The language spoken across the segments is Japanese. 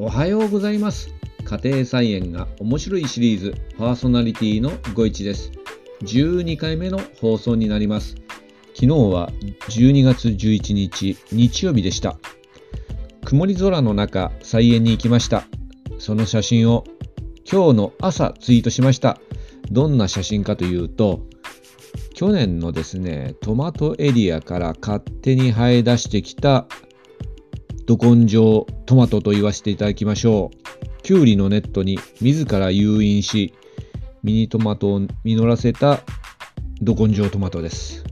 おはようございます。家庭菜園が面白いシリーズパーソナリティのご一です。12回目の放送になります。昨日は12月11日日曜日でした。曇り空の中菜園に行きました。その写真を今日の朝ツイートしました。どんな写真かというと去年のですねトマトエリアから勝手に生え出してきたど根性トマトと言わせていただきましょう。きゅうりのネットに自ら誘引し、ミニトマトを実らせたど根性トマトです。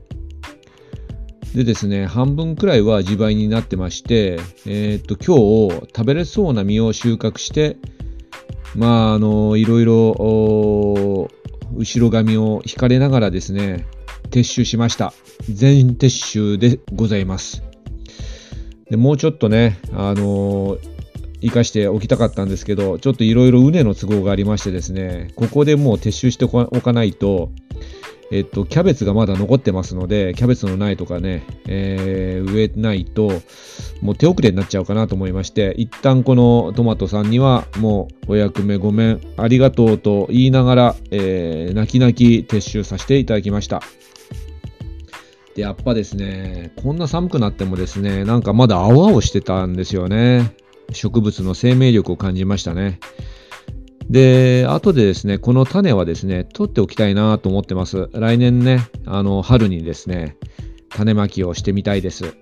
でですね、半分くらいは自培になってまして、えー、っと、今日食べれそうな実を収穫して、まあ、あの、いろいろ、後ろ髪を引かれながらですね、撤収しました。全撤収でございます。でもうちょっとね、あのー、生かしておきたかったんですけど、ちょっといろいろ畝の都合がありましてですね、ここでもう撤収しておかないと、えっと、キャベツがまだ残ってますので、キャベツの苗とかね、えー、植えないと、もう手遅れになっちゃうかなと思いまして、一旦このトマトさんには、もうお役目ごめん、ありがとうと言いながら、えー、泣き泣き撤収させていただきました。で、やっぱですね、こんな寒くなってもですね、なんかまだ青々してたんですよね。植物の生命力を感じましたね。で、後でですね、この種はですね、取っておきたいなと思ってます。来年ね、あの、春にですね、種まきをしてみたいです。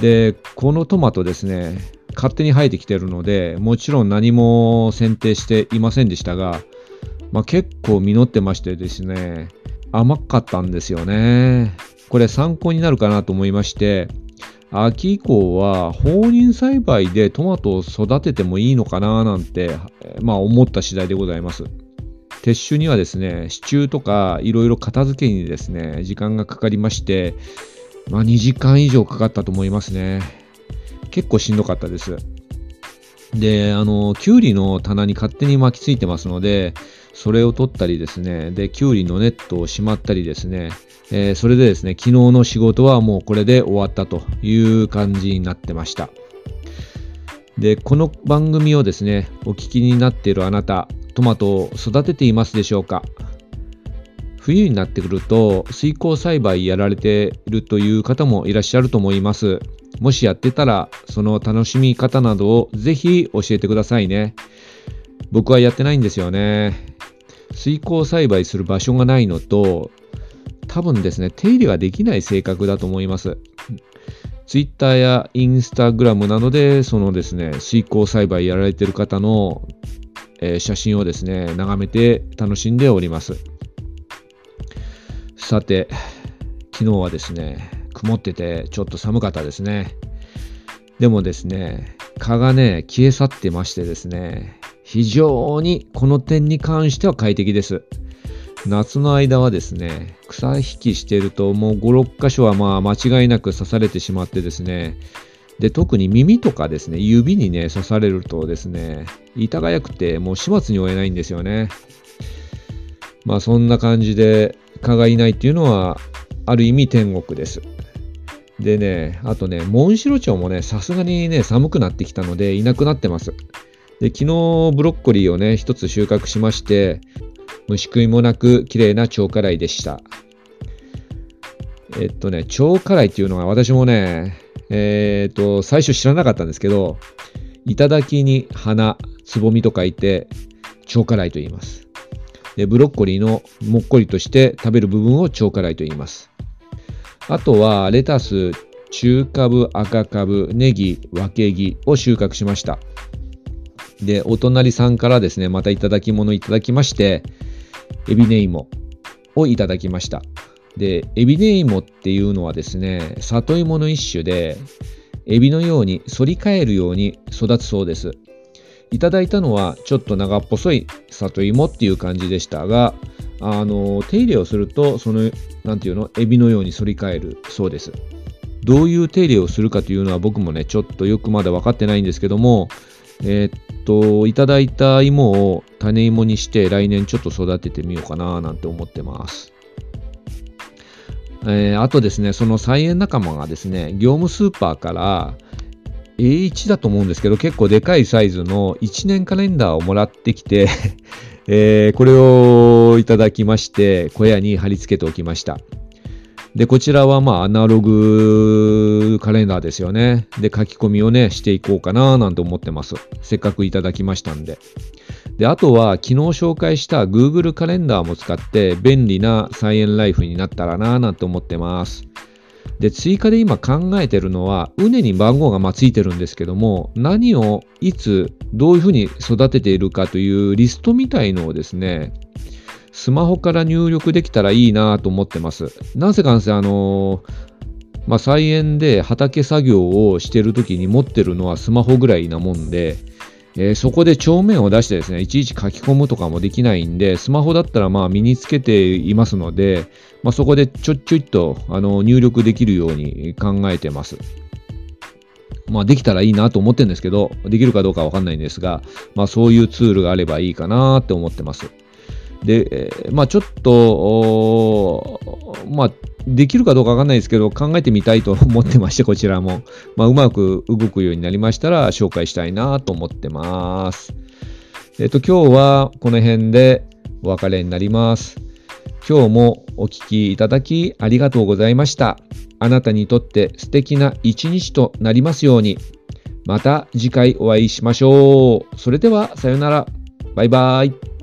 で、このトマトですね、勝手に生えてきてるので、もちろん何も剪定していませんでしたが、まあ、結構実ってましてですね、甘かったんですよね。これ参考になるかなと思いまして、秋以降は放任栽培でトマトを育ててもいいのかななんて、まあ思った次第でございます。撤収にはですね、支柱とかいろいろ片付けにですね、時間がかかりまして、まあ2時間以上かかったと思いますね。結構しんどかったです。で、あの、きゅうりの棚に勝手に巻きついてますので、それを取ったりですね、で、きゅうりのネットをしまったりですね、えー、それでですね、昨日の仕事はもうこれで終わったという感じになってました。で、この番組をですね、お聞きになっているあなた、トマトを育てていますでしょうか？冬になってくると水耕栽培やられているという方もいらっしゃると思います。もしやってたらその楽しみ方などをぜひ教えてくださいね。僕はやってないんですよね。水耕栽培する場所がないのと、多分ですね、手入れができない性格だと思います。ツイッターやインスタグラムなどで、そのですね、水耕栽培やられてる方の、えー、写真をですね、眺めて楽しんでおります。さて、昨日はですね、曇っててちょっと寒かったですね。でもですね、蚊がね、消え去ってましてですね、非常にこの点に関しては快適です。夏の間はですね、草引きしてるともう5、6箇所はまあ間違いなく刺されてしまってですね、で、特に耳とかですね、指にね、刺されるとですね、痛がやくてもう始末に負えないんですよね。まあそんな感じで蚊がいないっていうのは、ある意味天国です。でね、あとね、モンシロチョウもね、さすがにね、寒くなってきたのでいなくなってます。で、昨日ブロッコリーをね、一つ収穫しまして、虫食いもなく綺麗な超辛いでした。えっとね、超辛いっていうのは私もね、えー、っと、最初知らなかったんですけど、頂に花、つぼみと書いて、超辛いと言います。で、ブロッコリーのもっこりとして食べる部分を超辛いと言います。あとは、レタス、中株、赤株、ネギ、分け木を収穫しました。で、お隣さんからですね、またいただき物いただきまして、エビネイモをいただきました。で、エビネイモっていうのはですね、里芋の一種で、エビのように反り返るように育つそうです。いただいたのはちょっと長っぽそい里芋っていう感じでしたが、あの、手入れをすると、その、なんていうの、エビのように反り返るそうです。どういう手入れをするかというのは僕もね、ちょっとよくまだ分かってないんですけども、えー、っと、いただいた芋を種芋にして来年ちょっと育ててみようかななんて思ってます。えー、あとですね、その菜園仲間がですね、業務スーパーから A1 だと思うんですけど、結構でかいサイズの1年カレンダーをもらってきて えー、これをいただきまして、小屋に貼り付けておきました。で、こちらはまあアナログカレンダーですよね。で、書き込みをね、していこうかななんて思ってます。せっかくいただきましたんで。で、あとは昨日紹介した Google カレンダーも使って便利な菜園ライフになったらななんて思ってます。で、追加で今考えてるのは、畝に番号がまついてるんですけども、何をいつどういうふうに育てているかというリストみたいのをですね、スマホから入力できたらいいなと思ってます。なんせかんせあのまあ、菜園で畑作業をしてる時に持ってるのはスマホぐらいなもんで、えー、そこで帳面を出してですね、いちいち書き込むとかもできないんで、スマホだったらまあ身につけていますので、まあ、そこでちょっちょいっとあの入力できるように考えてます。まあ、できたらいいなと思ってるんですけど、できるかどうかわかんないんですが、まあ、そういうツールがあればいいかなって思ってます。で、まあ、ちょっと、まあ、できるかどうかわかんないですけど、考えてみたいと思ってまして、こちらも。まあ、うまく動くようになりましたら、紹介したいなと思ってます。えっ、と、今日はこの辺でお別れになります。今日もお聴きいただきありがとうございました。あなたにとって素敵な一日となりますように。また次回お会いしましょう。それでは、さよなら。バイバイ。